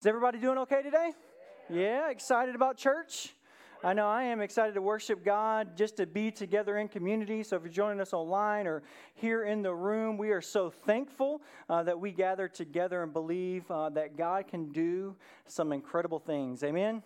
Is everybody doing okay today? Yeah, excited about church? I know I am excited to worship God, just to be together in community. So, if you're joining us online or here in the room, we are so thankful uh, that we gather together and believe uh, that God can do some incredible things. Amen?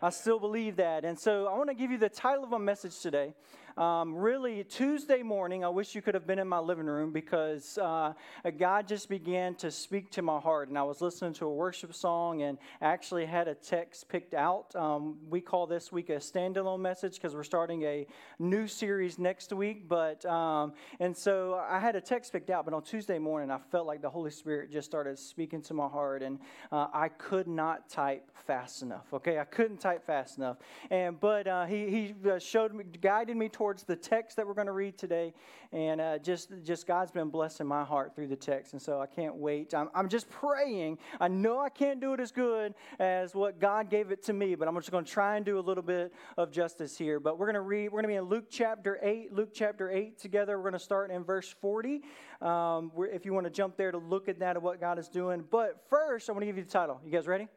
I still believe that. And so, I want to give you the title of a message today um, really, Tuesday morning, I wish you could have been in my living room because uh, God just began to speak to my heart. And I was listening to a worship song and actually had a text picked out. Um, we call this week a standalone message because we're starting a new series next week. But, um, and so I had a text picked out, but on Tuesday morning, I felt like the Holy Spirit just started speaking to my heart. And uh, I could not type fast enough, okay? I couldn't type fast enough. And, but uh, he, he uh, showed me, guided me towards towards the text that we're going to read today. And uh, just, just God's been blessing my heart through the text. And so I can't wait. I'm, I'm just praying. I know I can't do it as good as what God gave it to me, but I'm just going to try and do a little bit of justice here. But we're going to read, we're going to be in Luke chapter 8, Luke chapter 8 together. We're going to start in verse 40. Um, if you want to jump there to look at that and what God is doing. But first, I want to give you the title. You guys ready?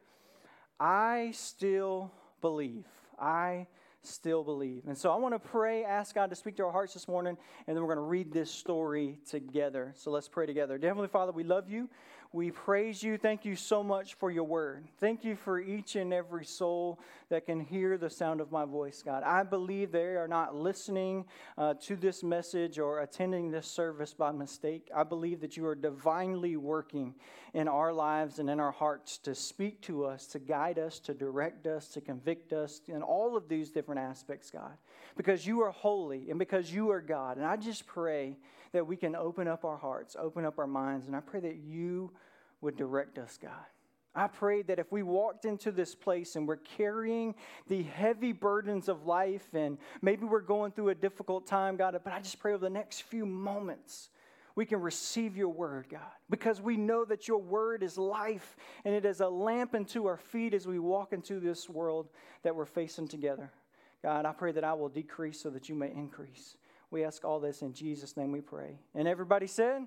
I still believe. I still believe. And so I want to pray, ask God to speak to our hearts this morning, and then we're going to read this story together. So let's pray together. Dear Heavenly Father, we love you. We praise you. Thank you so much for your word. Thank you for each and every soul that can hear the sound of my voice, God. I believe they are not listening uh, to this message or attending this service by mistake. I believe that you are divinely working in our lives and in our hearts to speak to us, to guide us, to direct us, to convict us, in all of these different aspects, God. Because you are holy and because you are God. And I just pray that we can open up our hearts, open up our minds, and I pray that you would direct us, God. I pray that if we walked into this place and we're carrying the heavy burdens of life and maybe we're going through a difficult time, God, but I just pray over the next few moments we can receive your word, God, because we know that your word is life and it is a lamp unto our feet as we walk into this world that we're facing together. God, I pray that I will decrease so that you may increase. We ask all this in Jesus' name we pray. And everybody said,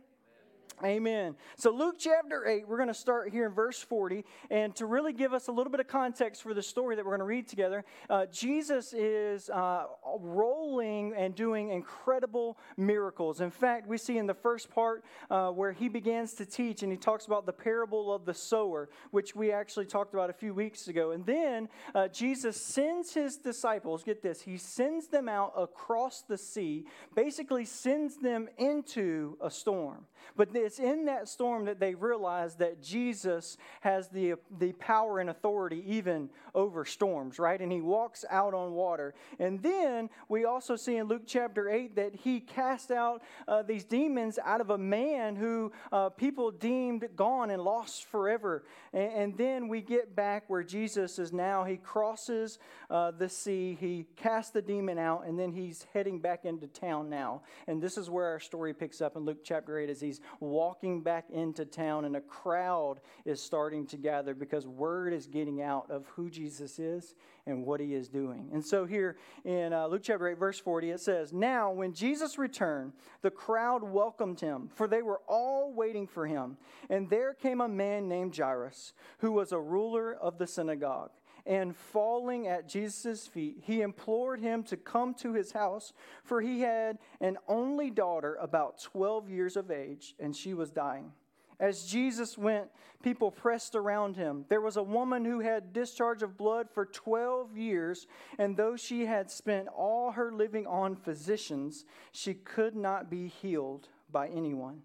Amen. So, Luke chapter 8, we're going to start here in verse 40. And to really give us a little bit of context for the story that we're going to read together, uh, Jesus is uh, rolling and doing incredible miracles. In fact, we see in the first part uh, where he begins to teach and he talks about the parable of the sower, which we actually talked about a few weeks ago. And then uh, Jesus sends his disciples, get this, he sends them out across the sea, basically sends them into a storm. But it's in that storm that they realize that Jesus has the, the power and authority even over storms, right? And he walks out on water. And then we also see in Luke chapter 8 that he cast out uh, these demons out of a man who uh, people deemed gone and lost forever. And, and, then we get back where Jesus is now. He crosses uh, the sea, he casts the demon out, and then he's heading back into town now. And this is where our story picks up in Luke chapter 8 as he's walking back into town, and a crowd is starting to gather because word is getting out of who Jesus is and what he is doing. And so, here in uh, Luke chapter 8, verse 40, it says, Now, when Jesus returned, the crowd welcomed him, for they were all waiting for him. And there came a man named Jairus, who was a ruler of the synagogue and falling at Jesus' feet, he implored him to come to his house, for he had an only daughter about 12 years of age, and she was dying. As Jesus went, people pressed around him. There was a woman who had discharge of blood for 12 years, and though she had spent all her living on physicians, she could not be healed by anyone.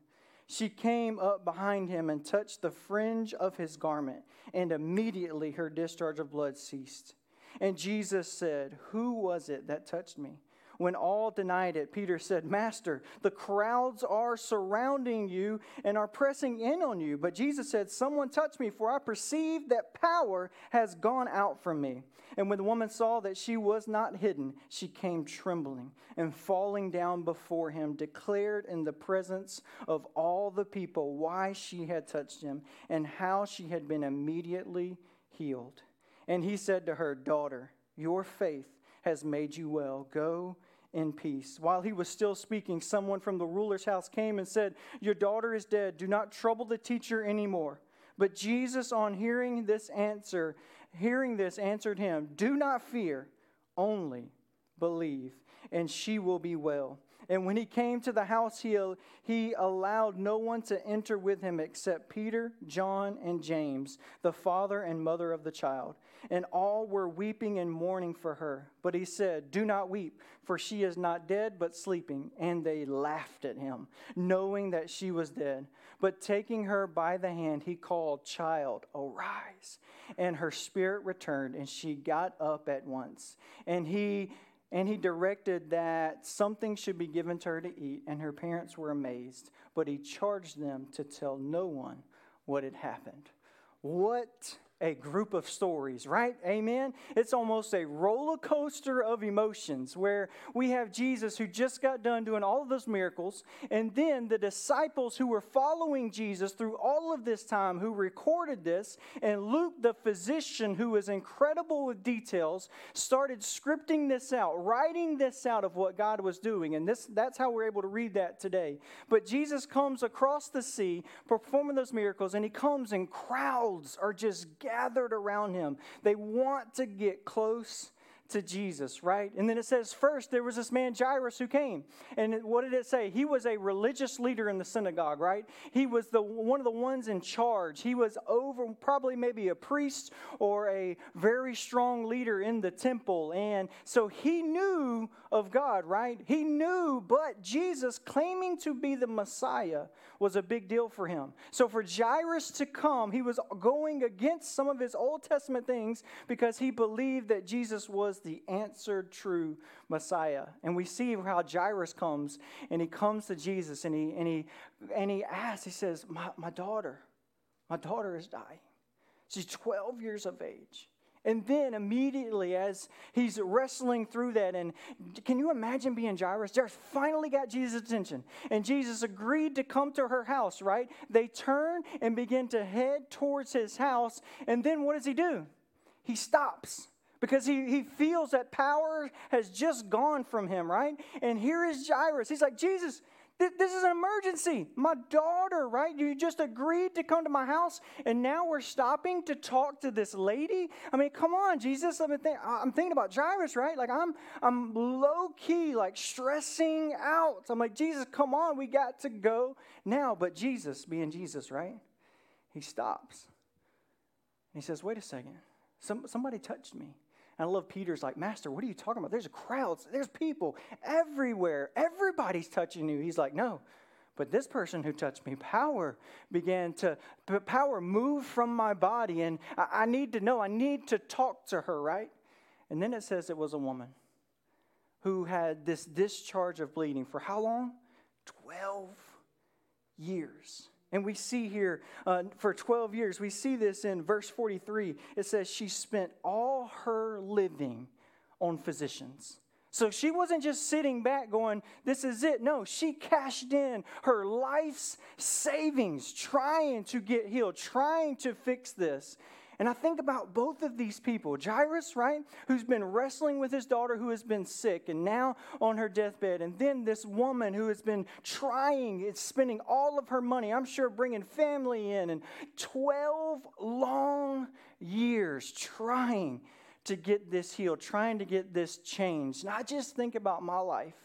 She came up behind him and touched the fringe of his garment, and immediately her discharge of blood ceased. And Jesus said, Who was it that touched me? When all denied it, Peter said, Master, the crowds are surrounding you and are pressing in on you. But Jesus said, Someone touched me, for I perceive that power has gone out from me. And when the woman saw that she was not hidden, she came trembling and falling down before him, declared in the presence of all the people why she had touched him and how she had been immediately healed. And he said to her, Daughter, your faith has made you well. Go in peace. While he was still speaking, someone from the ruler's house came and said, Your daughter is dead. Do not trouble the teacher anymore. But Jesus, on hearing this answer, hearing this, answered him, Do not fear, only believe, and she will be well. And when he came to the house, he, he allowed no one to enter with him except Peter, John, and James, the father and mother of the child. And all were weeping and mourning for her. But he said, Do not weep, for she is not dead, but sleeping. And they laughed at him, knowing that she was dead. But taking her by the hand, he called, Child, arise. And her spirit returned, and she got up at once. And he and he directed that something should be given to her to eat, and her parents were amazed. But he charged them to tell no one what had happened. What a group of stories, right? Amen. It's almost a roller coaster of emotions where we have Jesus who just got done doing all of those miracles, and then the disciples who were following Jesus through all of this time who recorded this, and Luke, the physician who is incredible with details, started scripting this out, writing this out of what God was doing. And this that's how we're able to read that today. But Jesus comes across the sea performing those miracles, and he comes and crowds are just gathered around him. They want to get close to Jesus, right? And then it says, first, there was this man Jairus who came. And what did it say? He was a religious leader in the synagogue, right? He was the one of the ones in charge. He was over, probably maybe a priest or a very strong leader in the temple. And so he knew of God, right? He knew, but Jesus claiming to be the Messiah was a big deal for him. So for Jairus to come, he was going against some of his Old Testament things because he believed that Jesus was the answered true Messiah. And we see how Jairus comes and he comes to Jesus and he and he and he asks, he says, My, my daughter, my daughter is dying. She's 12 years of age. And then immediately, as he's wrestling through that, and can you imagine being Jairus? Jairus finally got Jesus' attention, and Jesus agreed to come to her house, right? They turn and begin to head towards his house, and then what does he do? He stops because he, he feels that power has just gone from him, right? And here is Jairus. He's like, Jesus, this is an emergency. My daughter, right? You just agreed to come to my house, and now we're stopping to talk to this lady. I mean, come on, Jesus. I'm, I'm thinking about Jairus, right? Like I'm, I'm low key, like stressing out. I'm like, Jesus, come on, we got to go now. But Jesus, being Jesus, right? He stops. He says, "Wait a second. Some, somebody touched me." And I love Peter's like, Master, what are you talking about? There's crowds, there's people everywhere. Everybody's touching you. He's like, No. But this person who touched me, power began to, power moved from my body. And I, I need to know, I need to talk to her, right? And then it says it was a woman who had this discharge of bleeding for how long? 12 years. And we see here uh, for 12 years, we see this in verse 43. It says she spent all her living on physicians. So she wasn't just sitting back going, This is it. No, she cashed in her life's savings trying to get healed, trying to fix this. And I think about both of these people Jairus, right, who's been wrestling with his daughter who has been sick and now on her deathbed. And then this woman who has been trying, spending all of her money, I'm sure bringing family in, and 12 long years trying to get this healed, trying to get this changed. And I just think about my life.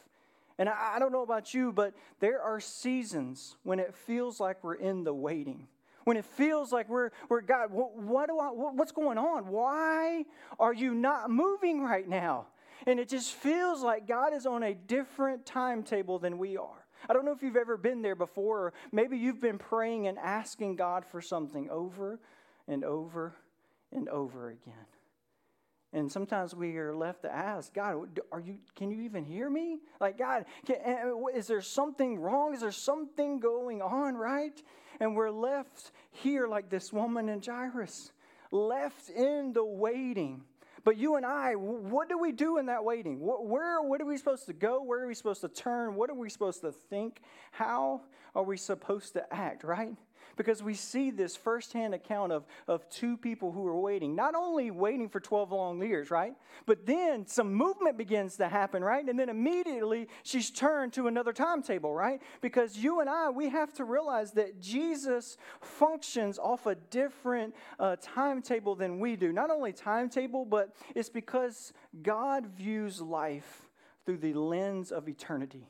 And I don't know about you, but there are seasons when it feels like we're in the waiting when it feels like we're, we're God, what, what do I, what, what's going on? Why are you not moving right now? And it just feels like God is on a different timetable than we are. I don't know if you've ever been there before, or maybe you've been praying and asking God for something over and over and over again. And sometimes we are left to ask, God, are you, can you even hear me? Like, God, can, eh, eh, is there something wrong? Is there something going on, right? And we're left here like this woman in Jairus, left in the waiting. But you and I, what do we do in that waiting? Where, what are we supposed to go? Where are we supposed to turn? What are we supposed to think? How are we supposed to act, right? Because we see this firsthand account of, of two people who are waiting, not only waiting for 12 long years, right? But then some movement begins to happen, right? And then immediately she's turned to another timetable, right? Because you and I, we have to realize that Jesus functions off a different uh, timetable than we do. Not only timetable, but it's because God views life through the lens of eternity.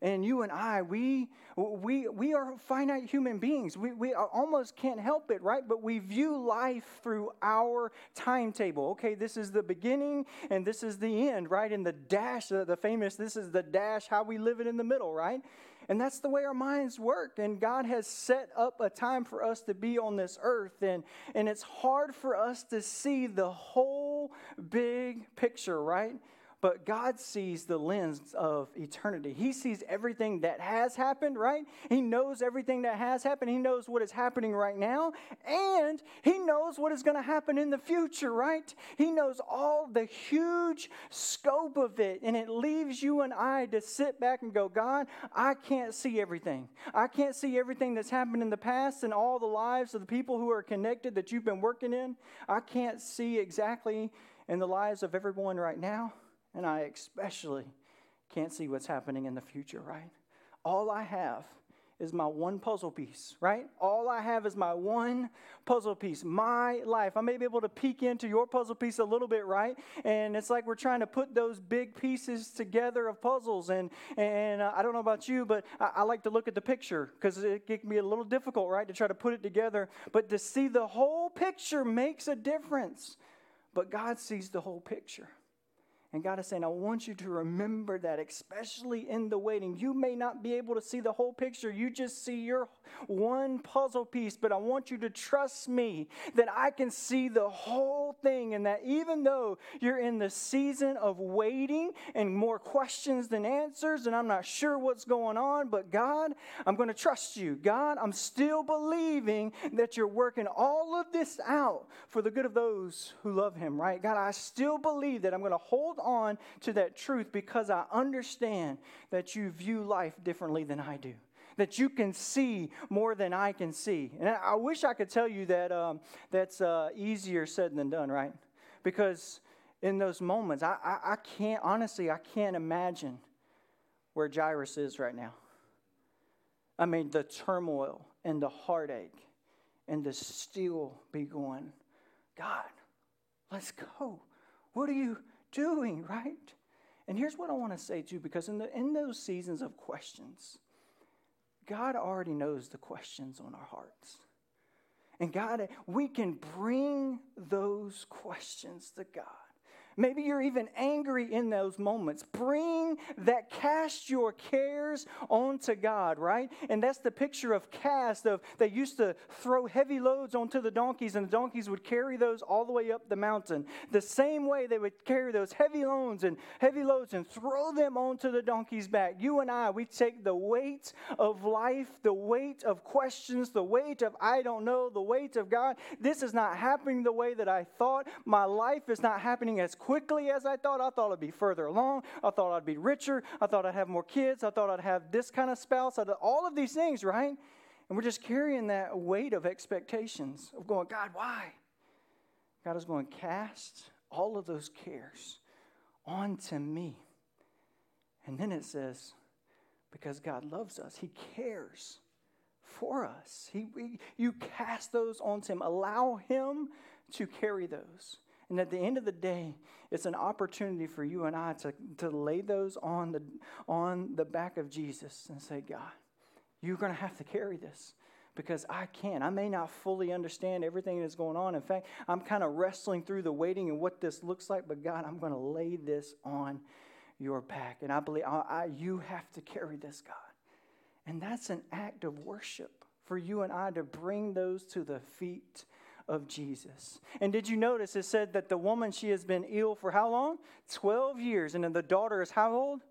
And you and I, we, we, we are finite human beings. We, we almost can't help it, right? But we view life through our timetable. Okay, this is the beginning and this is the end, right? And the dash, the famous, this is the dash, how we live it in the middle, right? And that's the way our minds work. And God has set up a time for us to be on this earth. And, and it's hard for us to see the whole big picture, right? But God sees the lens of eternity. He sees everything that has happened, right? He knows everything that has happened. He knows what is happening right now, and He knows what is going to happen in the future, right? He knows all the huge scope of it, and it leaves you and I to sit back and go, God, I can't see everything. I can't see everything that's happened in the past and all the lives of the people who are connected that you've been working in. I can't see exactly in the lives of everyone right now. And I especially can't see what's happening in the future, right? All I have is my one puzzle piece, right? All I have is my one puzzle piece, my life. I may be able to peek into your puzzle piece a little bit, right? And it's like we're trying to put those big pieces together of puzzles. And and uh, I don't know about you, but I, I like to look at the picture because it, it can be a little difficult, right, to try to put it together. But to see the whole picture makes a difference. But God sees the whole picture. And God is saying, I want you to remember that, especially in the waiting. You may not be able to see the whole picture. You just see your one puzzle piece, but I want you to trust me that I can see the whole thing. And that even though you're in the season of waiting and more questions than answers, and I'm not sure what's going on, but God, I'm going to trust you. God, I'm still believing that you're working all of this out for the good of those who love Him, right? God, I still believe that I'm going to hold on to that truth because I understand that you view life differently than I do. That you can see more than I can see. And I wish I could tell you that um, that's uh, easier said than done, right? Because in those moments, I, I, I can't, honestly, I can't imagine where Jairus is right now. I mean, the turmoil and the heartache and the still be going, God, let's go. What are you doing, right? And here's what I want to say too, because in, the, in those seasons of questions, God already knows the questions on our hearts. And God, we can bring those questions to God. Maybe you're even angry in those moments. Bring that, cast your cares onto God, right? And that's the picture of cast of they used to throw heavy loads onto the donkeys, and the donkeys would carry those all the way up the mountain. The same way they would carry those heavy loads and heavy loads and throw them onto the donkey's back. You and I, we take the weight of life, the weight of questions, the weight of I don't know, the weight of God. This is not happening the way that I thought. My life is not happening as quickly as I thought. I thought I'd be further along. I thought I'd be richer. I thought I'd have more kids. I thought I'd have this kind of spouse. all of these things, right? And we're just carrying that weight of expectations of going, God, why? God is going, cast all of those cares onto me. And then it says, because God loves us, He cares for us. He, we, you cast those onto Him, allow Him to carry those. And at the end of the day, it's an opportunity for you and I to, to lay those on the, on the back of Jesus and say, God, you're going to have to carry this because I can't. I may not fully understand everything that's going on. In fact, I'm kind of wrestling through the waiting and what this looks like, but God, I'm going to lay this on your back. And I believe I, I, you have to carry this, God. And that's an act of worship for you and I to bring those to the feet of Jesus. And did you notice it said that the woman, she has been ill for how long? 12 years. And then the daughter is how old?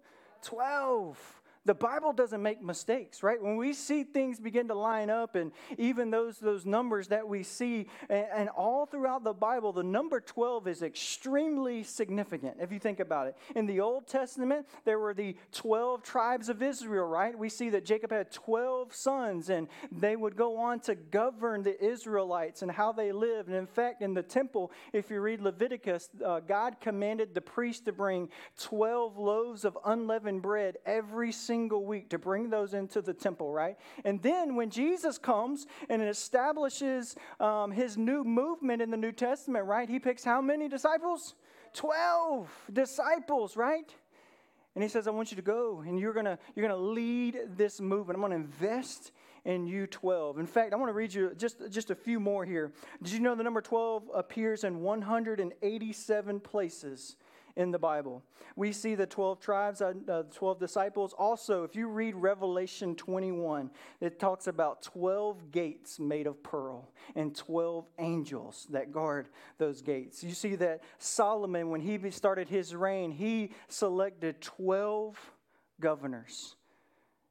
12. The Bible doesn't make mistakes, right? When we see things begin to line up, and even those, those numbers that we see, and, and, all throughout the Bible, the number 12 is extremely significant if you think about it. In the Old Testament, there were the 12 tribes of Israel, right? We see that Jacob had 12 sons, and they would go on to govern the Israelites and how they lived. And in fact, in the temple, if you read Leviticus, uh, God commanded the priest to bring 12 loaves of unleavened bread every single single week to bring those into the temple, right? And then when Jesus comes and establishes um, his new movement in the New Testament, right? He picks how many disciples? 12 disciples, right? And he says, I want you to go and you're gonna, you're gonna lead this movement. I'm gonna invest in you 12. In fact, I want to read you just, just a few more here. Did you know the number 12 appears in 187 places in the Bible. We see the 12 tribes, uh, uh, 12 disciples. Also, if you read Revelation 21, it talks about 12 gates made of pearl and 12 angels that guard those gates. You see that Solomon, when he started his reign, he selected 12 governors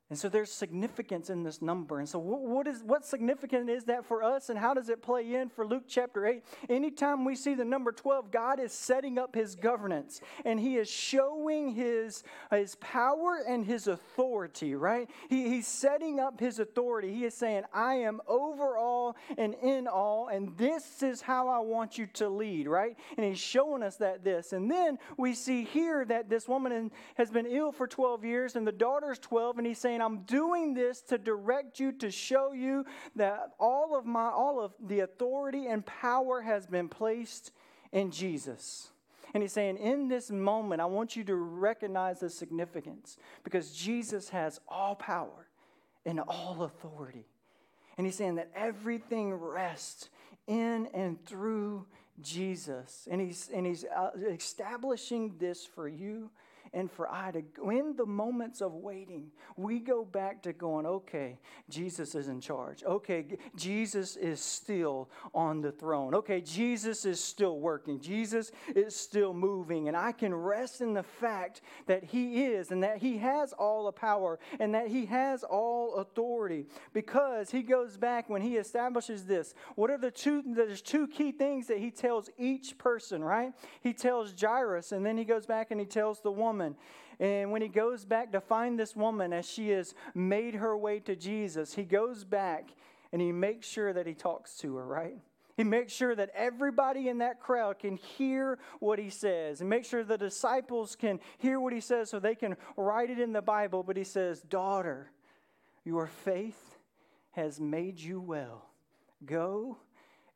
and so there's significance in this number. And so what is what significant is that for us and how does it play in for Luke chapter 8? Anytime we see the number 12, God is setting up his governance and he is showing his, his power and his authority, right? He, he's setting up his authority. He is saying, I am over all and in all, and this is how I want you to lead, right? And he's showing us that this. And then we see here that this woman has been ill for 12 years and the daughter's 12, and he's saying, saying, I'm doing this to direct you, to show you that all of my, all of the authority and power has been placed in Jesus. And he's saying, in this moment, I want you to recognize the significance because Jesus has all power and all authority. And he's saying that everything rests in and through Jesus. And he's, and he's uh, establishing this for you and for I to, in the moments of waiting, we go back to going, okay, Jesus is in charge. Okay, Jesus is still on the throne. Okay, Jesus is still working. Jesus is still moving. And I can rest in the fact that He is and that He has all the power and that He has all authority because He goes back when He establishes this. What are the two, there's two key things that He tells each person, right? He tells Jairus and then He goes back and He tells the woman woman. And when he goes back to find this woman as she has made her way to Jesus, he goes back and he makes sure that he talks to her, right? He makes sure that everybody in that crowd can hear what he says and make sure the disciples can hear what he says so they can write it in the Bible. But he says, Daughter, your faith has made you well. Go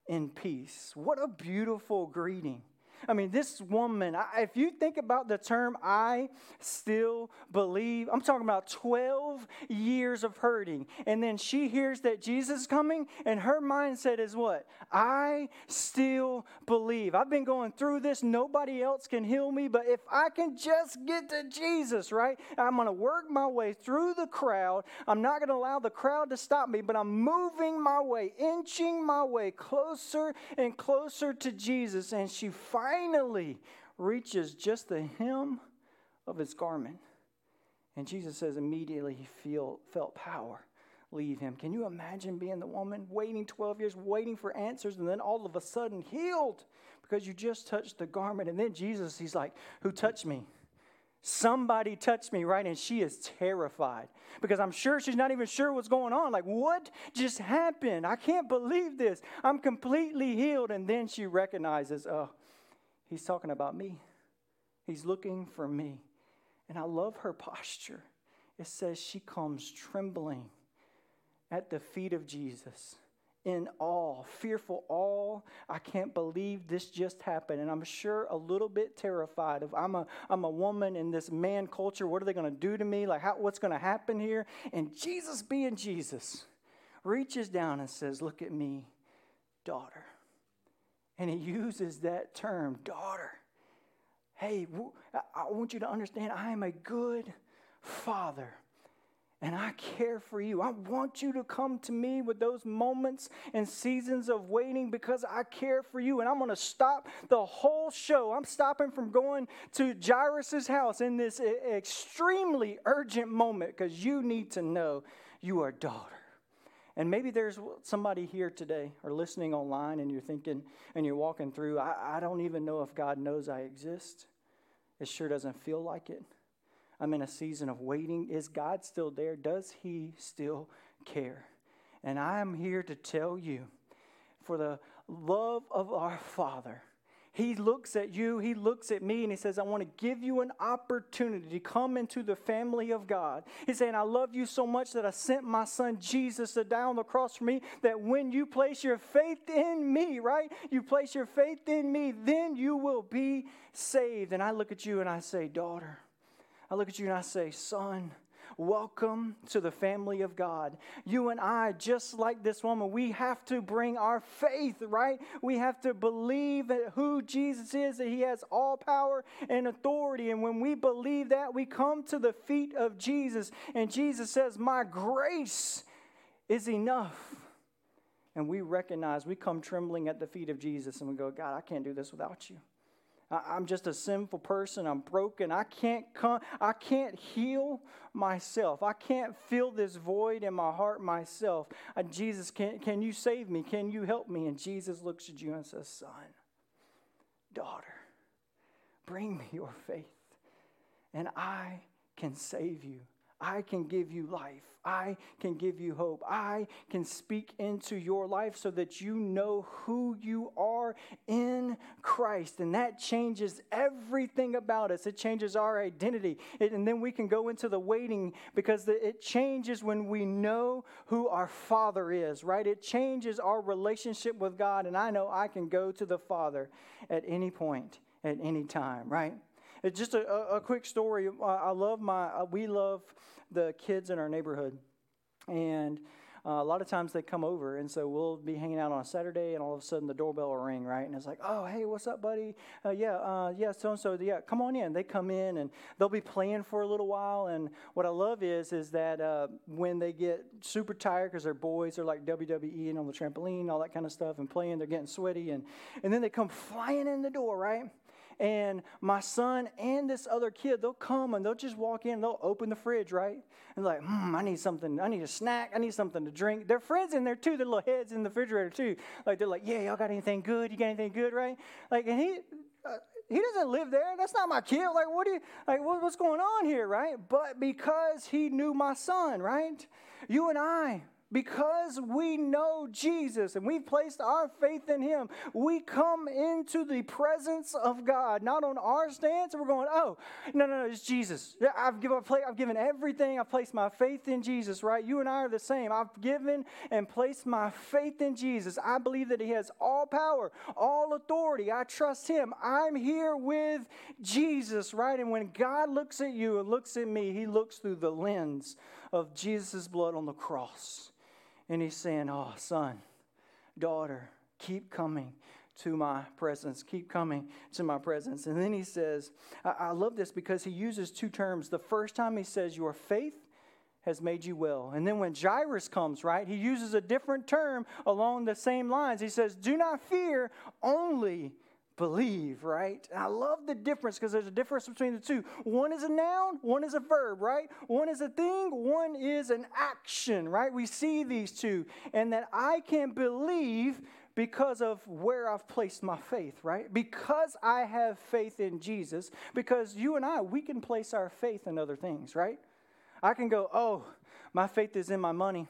in peace. What a beautiful greeting. I mean, this woman, if you think about the term, I still believe, I'm talking about 12 years of hurting. And then she hears that Jesus is coming, and her mindset is what? I still believe. I've been going through this. Nobody else can heal me, but if I can just get to Jesus, right? I'm going to work my way through the crowd. I'm not going to allow the crowd to stop me, but I'm moving my way, inching my way closer and closer to Jesus. And she finally finally reaches just the hem of his garment. And Jesus says immediately he feel, felt power leave him. Can you imagine being the woman waiting 12 years, waiting for answers, and then all of a sudden healed because you just touched the garment? And then Jesus, he's like, Who touched me? Somebody touched me, right? And she is terrified because I'm sure she's not even sure what's going on. Like, what just happened? I can't believe this. I'm completely healed. And then she recognizes, oh, He's talking about me. He's looking for me. And I love her posture. It says she comes trembling at the feet of Jesus in awe, fearful awe. I can't believe this just happened. And I'm sure a little bit terrified of I'm a, I'm a woman in this man culture. What are they going to do to me? Like, how, what's going to happen here? And Jesus, being Jesus, reaches down and says, Look at me, daughter. And he uses that term, daughter. Hey, I want you to understand I am a good father. and I care for you. I want you to come to me with those moments and seasons of waiting because I care for you. And I'm going to stop the whole show. I'm stopping from going to Jairus' house in this extremely urgent moment because you need to know you are daughter. And maybe there's somebody here today or listening online and you're thinking and you're walking through, I, I don't even know if God knows I exist. It sure doesn't feel like it. I'm in a season of waiting. Is God still there? Does He still care? And I am here to tell you, for the love of our Father, he looks at you, he looks at me, and he says, I want to give you an opportunity to come into the family of God. He's saying, I love you so much that I sent my son Jesus to die on the cross for me, that when you place your faith in me, right? You place your faith in me, then you will be saved. And I look at you and I say, Daughter, I look at you and I say, Son, welcome to the family of God. You and I, just like this woman, we have to bring our faith, right? We have to believe that who Jesus is, that He has all power and authority. And when we believe that, we come to the feet of Jesus. And Jesus says, My grace is enough. And we recognize, we come trembling at the feet of Jesus and we go, God, I can't do this without you. I'm just a sinful person. I'm broken. I can't come, I can't heal myself. I can't fill this void in my heart myself. Uh, Jesus, can, can you save me? Can you help me? And Jesus looks at you and says, Son, daughter, bring me your faith, and I can save you. I can give you life. I can give you hope. I can speak into your life so that you know who you are in Christ. And that changes everything about us. It changes our identity. It, and then we can go into the waiting because the, it changes when we know who our Father is, right? It changes our relationship with God. And I know I can go to the Father at any point, at any time, right? It's just a, a, quick story. I love my, uh, we love the kids in our neighborhood. And uh, a lot of times they come over, and so we'll be hanging out on a Saturday, and all of a sudden the doorbell will ring, right? And it's like, oh, hey, what's up, buddy? Uh, yeah, uh, yeah, so and so, yeah, come on in. They come in, and they'll be playing for a little while. And what I love is, is that uh, when they get super tired because they're boys, they're like WWE and on the trampoline, all that kind of stuff, and playing, they're getting sweaty, and and then they come flying in the door, right? And my son and this other kid, they'll come and they'll just walk in, they'll open the fridge, right? And like, hmm, I need something, I need a snack, I need something to drink. Their friends in there too, their little heads in the refrigerator too. Like they're like, yeah, y'all got anything good? You got anything good, right? Like, and he, uh, he doesn't live there. That's not my kid. Like, what do you, like, what, what's going on here, right? But because he knew my son, right? You and I, because we know Jesus and we've placed our faith in Him, we come into the presence of God, not on our stance. We're going, oh, no, no, no, it's Jesus. I've given, I've given everything. I've placed my faith in Jesus, right? You and I are the same. I've given and placed my faith in Jesus. I believe that He has all power, all authority. I trust Him. I'm here with Jesus, right? And when God looks at you and looks at me, He looks through the lens of Jesus' blood on the cross. And he's saying, Oh, son, daughter, keep coming to my presence. Keep coming to my presence. And then he says, I, I love this because he uses two terms. The first time he says, Your faith has made you well. And then when Jairus comes, right, he uses a different term along the same lines. He says, Do not fear, only believe, right? And I love the difference because there's a difference between the two. One is a noun, one is a verb, right? One is a thing, one is an action, right? We see these two. And that I can believe because of where I've placed my faith, right? Because I have faith in Jesus, because you and I, we can place our faith in other things, right? I can go, oh, my faith is in my money,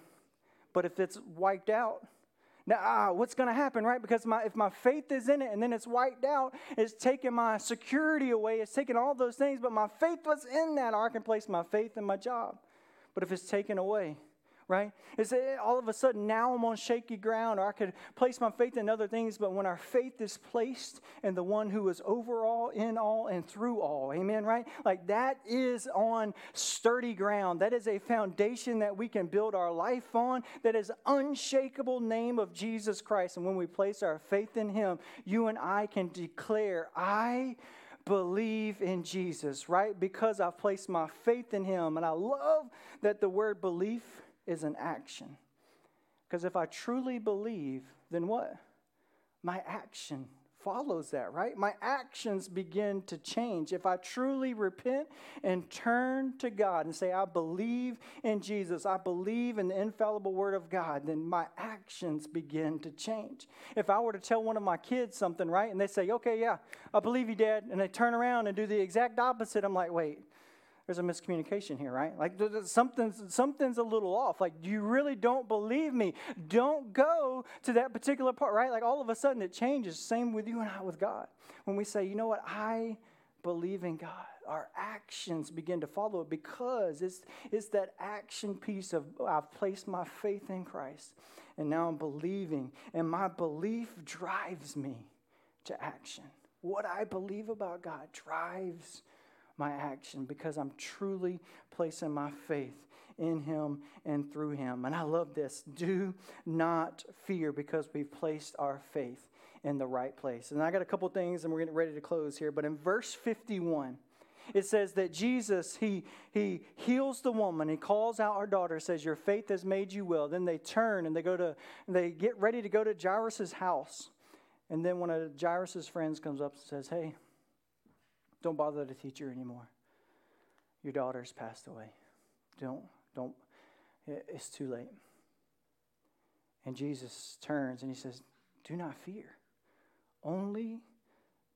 but if it's wiped out, now, ah, what's going to happen, right? Because my, if my faith is in it and then it's wiped out, it's taking my security away, it's taking all those things, but my faith was in that, or I can place my faith in my job. But if it's taken away, right? It's eh, all of a sudden now I'm on shaky ground, or I could place my faith in other things, but when our faith is placed in the one who is over all, in all, and through all, amen, right? Like that is on sturdy ground. That is a foundation that we can build our life on, that is unshakable name of Jesus Christ. And when we place our faith in Him, you and I can declare, I believe in Jesus, right? Because I've placed my faith in him. And I love that the word belief is an action. Because if I truly believe, then what? My action follows that, right? My actions begin to change. If I truly repent and turn to God and say, I believe in Jesus, I believe in the infallible Word of God, then my actions begin to change. If I were to tell one of my kids something, right, and they say, Okay, yeah, I believe you, Dad, and they turn around and do the exact opposite, I'm like, Wait, there's a miscommunication here, right? Like something's something's a little off. Like you really don't believe me. Don't go to that particular part, right? Like all of a sudden it changes. Same with you and I with God. When we say, you know what, I believe in God, our actions begin to follow it because it's it's that action piece of I've placed my faith in Christ and now I'm believing, and my belief drives me to action. What I believe about God drives my action because I'm truly placing my faith in him and through him. And I love this. Do not fear because we've placed our faith in the right place. And I got a couple things and we're getting ready to close here. But in verse 51, it says that Jesus, he, he heals the woman. He calls out our daughter, says, Your faith has made you well. Then they turn and they go to, they get ready to go to Jairus' house. And then one of Jairus' friends comes up and says, Hey, don't bother the teacher anymore. Your daughter's passed away. Don't, don't, it's too late. And Jesus turns and he says, Do not fear. Only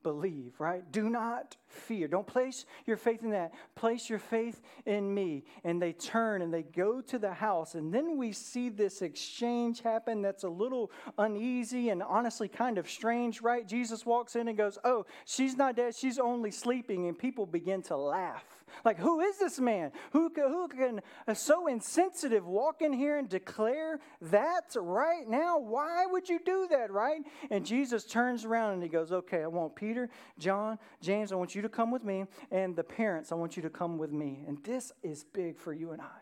believe, right? Do not fear. Don't place your faith in that. Place your faith in me. And they turn and they go to the house. And then we see this exchange happen that's a little uneasy and honestly kind of strange, right? Jesus walks in and goes, Oh, she's not dead. She's only sleeping. And people begin to laugh. Like, who is this man? Who can, who can uh, so insensitive walk in here and declare that right now? Why would you do that, right? And Jesus turns around and he goes, Okay, I want Peter, John, James, I want you to come with me. And the parents, I want you to come with me. And this is big for you and I,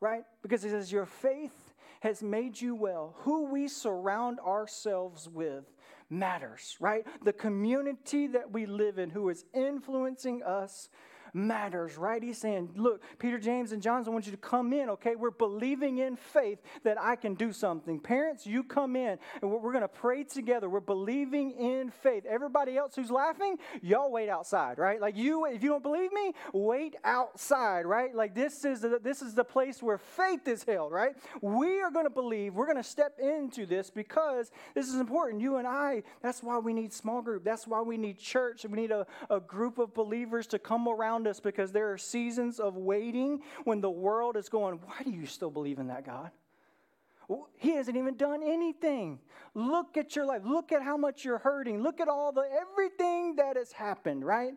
right? Because it says, Your faith has made you well. Who we surround ourselves with matters, right? The community that we live in who is influencing us matters, right? He's saying, Look, Peter, James, and John, I want you to come in, okay? We're believing in faith that I can do something. Parents, you come in, and we're going to pray together. We're believing in faith. Everybody else who's laughing, y'all wait outside, right? Like you, if you don't believe me, wait outside, right? Like this is the, this is the place where faith is held, right? We are going to believe. We're going to step into this because this is important. You and I, that's why we need small group. That's why we need church. We need a, a group of believers to come around us because there are seasons of waiting when the world is going, Why do you still believe in that God? He hasn't even done anything. Look at your life. Look at how much you're hurting. Look at all the everything that has happened, right?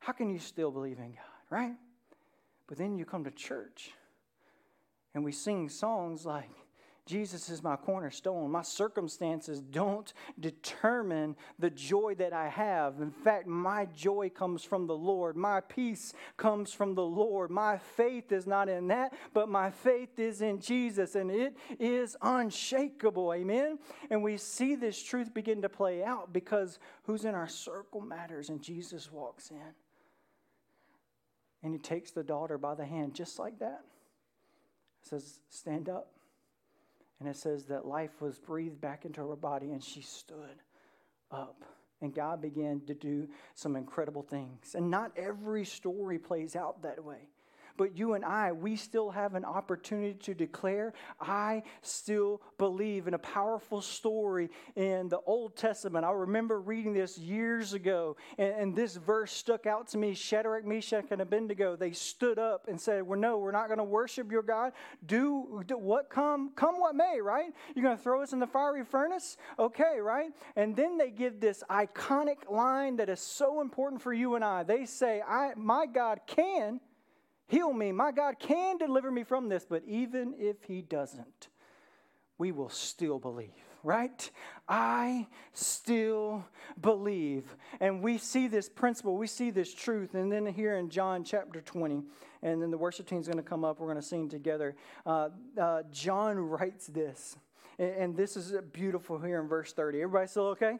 How can you still believe in God, right? But then you come to church and we sing songs like, Jesus is my cornerstone. My circumstances don't determine the joy that I have. In fact, my joy comes from the Lord. My peace comes from the Lord. My faith is not in that, but my faith is in Jesus, and it is unshakable. Amen? And we see this truth begin to play out because who's in our circle matters, and Jesus walks in. And he takes the daughter by the hand just like that. Says, Stand up. And it says that life was breathed back into her body and she stood up. And God began to do some incredible things. And not every story plays out that way. But you and I, we still have an opportunity to declare, I still believe in a powerful story in the Old Testament. I remember reading this years ago, and, and this verse stuck out to me Shadrach, Meshach, and Abednego. They stood up and said, well, No, we're not going to worship your God. Do, do what come, come what may, right? You're going to throw us in the fiery furnace? Okay, right? And then they give this iconic line that is so important for you and I. They say, I, My God can heal me. My God can deliver me from this, but even if He doesn't, we will still believe, right? I still believe. And we see this principle, we see this truth. And then here in John chapter 20, and then the worship team is going to come up, we're going to sing together. Uh, uh, John writes this, and, and this is beautiful here in verse 30. Everybody still okay?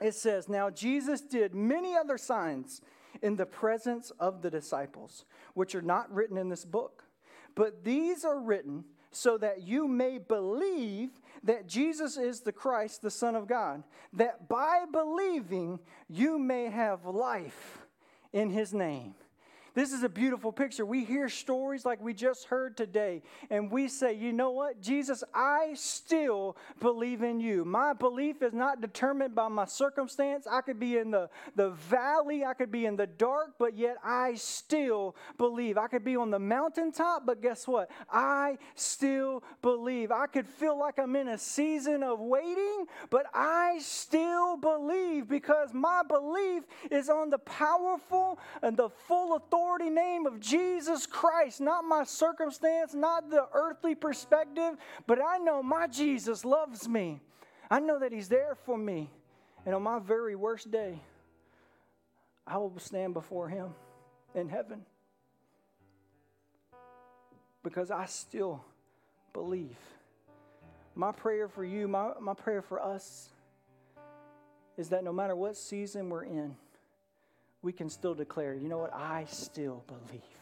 it says, Now Jesus did many other signs in the presence of the disciples, which are not written in this book. But these are written so that you may believe that Jesus is the Christ, the Son of God, that by believing you may have life in his name. This is a beautiful picture. We hear stories like we just heard today, and we say, you know what, Jesus, I still believe in you. My belief is not determined by my circumstance. I could be in the, the valley, I could be in the dark, but yet I still believe. I could be on the mountaintop, but guess what? I still believe. I could feel like I'm in a season of waiting, but I still believe because my belief is on the powerful and the full authority authority name of Jesus Christ, not my circumstance, not the earthly perspective, but I know my Jesus loves me. I know that He's there for me. And on my very worst day, I will stand before Him in heaven because I still believe. My prayer for you, my, my prayer for us, is that no matter what season we're in, we can still declare, you know what? I still believe.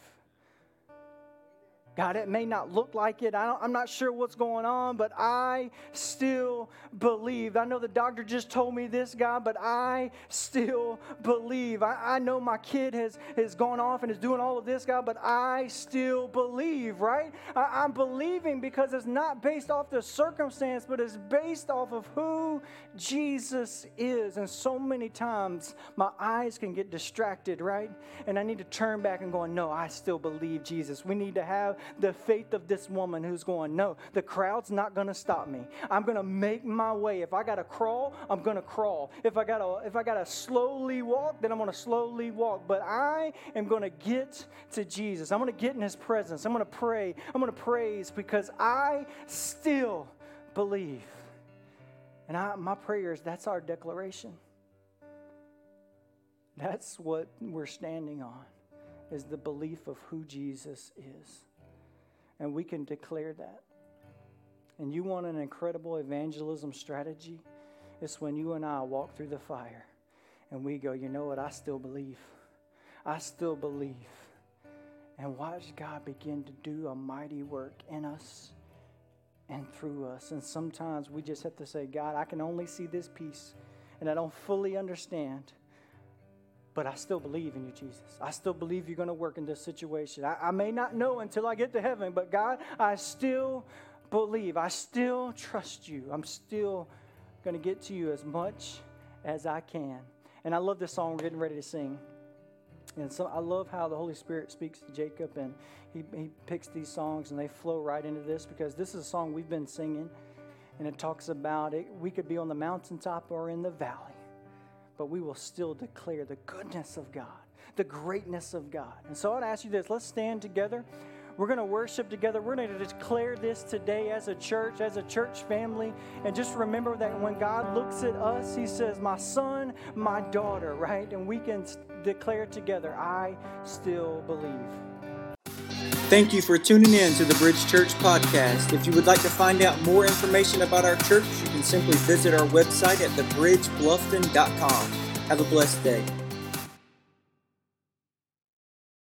God, it may not look like it. I am not sure what's going on, but I still believe. I know the doctor just told me this, God, but I still believe. I, I know my kid has, has gone off and is doing all of this, God, but I still believe, right? I, I'm believing because it's not based off the circumstance, but it's based off of who Jesus is. And so many times my eyes can get distracted, right? And I need to turn back and go, no, I still believe Jesus. We need to have the faith of this woman who's going, No, the crowd's not going to stop me. I'm going to make my way. If I got to crawl, I'm going to crawl. If I got to if I got to slowly walk, then I'm going to slowly walk. But I am going to get to Jesus. I'm going to get in his presence. I'm going to pray. I'm going to praise because I still believe. And I, my prayer is that's our declaration. That's what we're standing on, is the belief of who Jesus is and we can declare that. And you want an incredible evangelism strategy? It's when you and I walk through the fire and we go, you know what? I still believe. I still believe. And watch God begin to do a mighty work in us and through us. And sometimes we just have to say, God, I can only see this piece and I don't fully understand. But I still believe in you, Jesus. I still believe you're going to work in this situation. I, I, may not know until I get to heaven, but God, I still believe. I still trust you. I'm still going to get to you as much as I can. And I love this song we're getting ready to sing. And so I love how the Holy Spirit speaks to Jacob and he, he picks these songs and they flow right into this because this is a song we've been singing and it talks about it. We could be on the mountaintop or in the valley but we will still declare the goodness of God, the greatness of God. And so I'd ask you this let's stand together. We're going to worship together. We're going to declare this today as a church, as a church family. And just remember that when God looks at us, He says, My son, my daughter, right? And we can declare together, I still believe. Thank you for tuning in to the Bridge Church podcast. If you would like to find out more information about our church, simply visit our website at thebridgebluffton.com. Have a blessed day.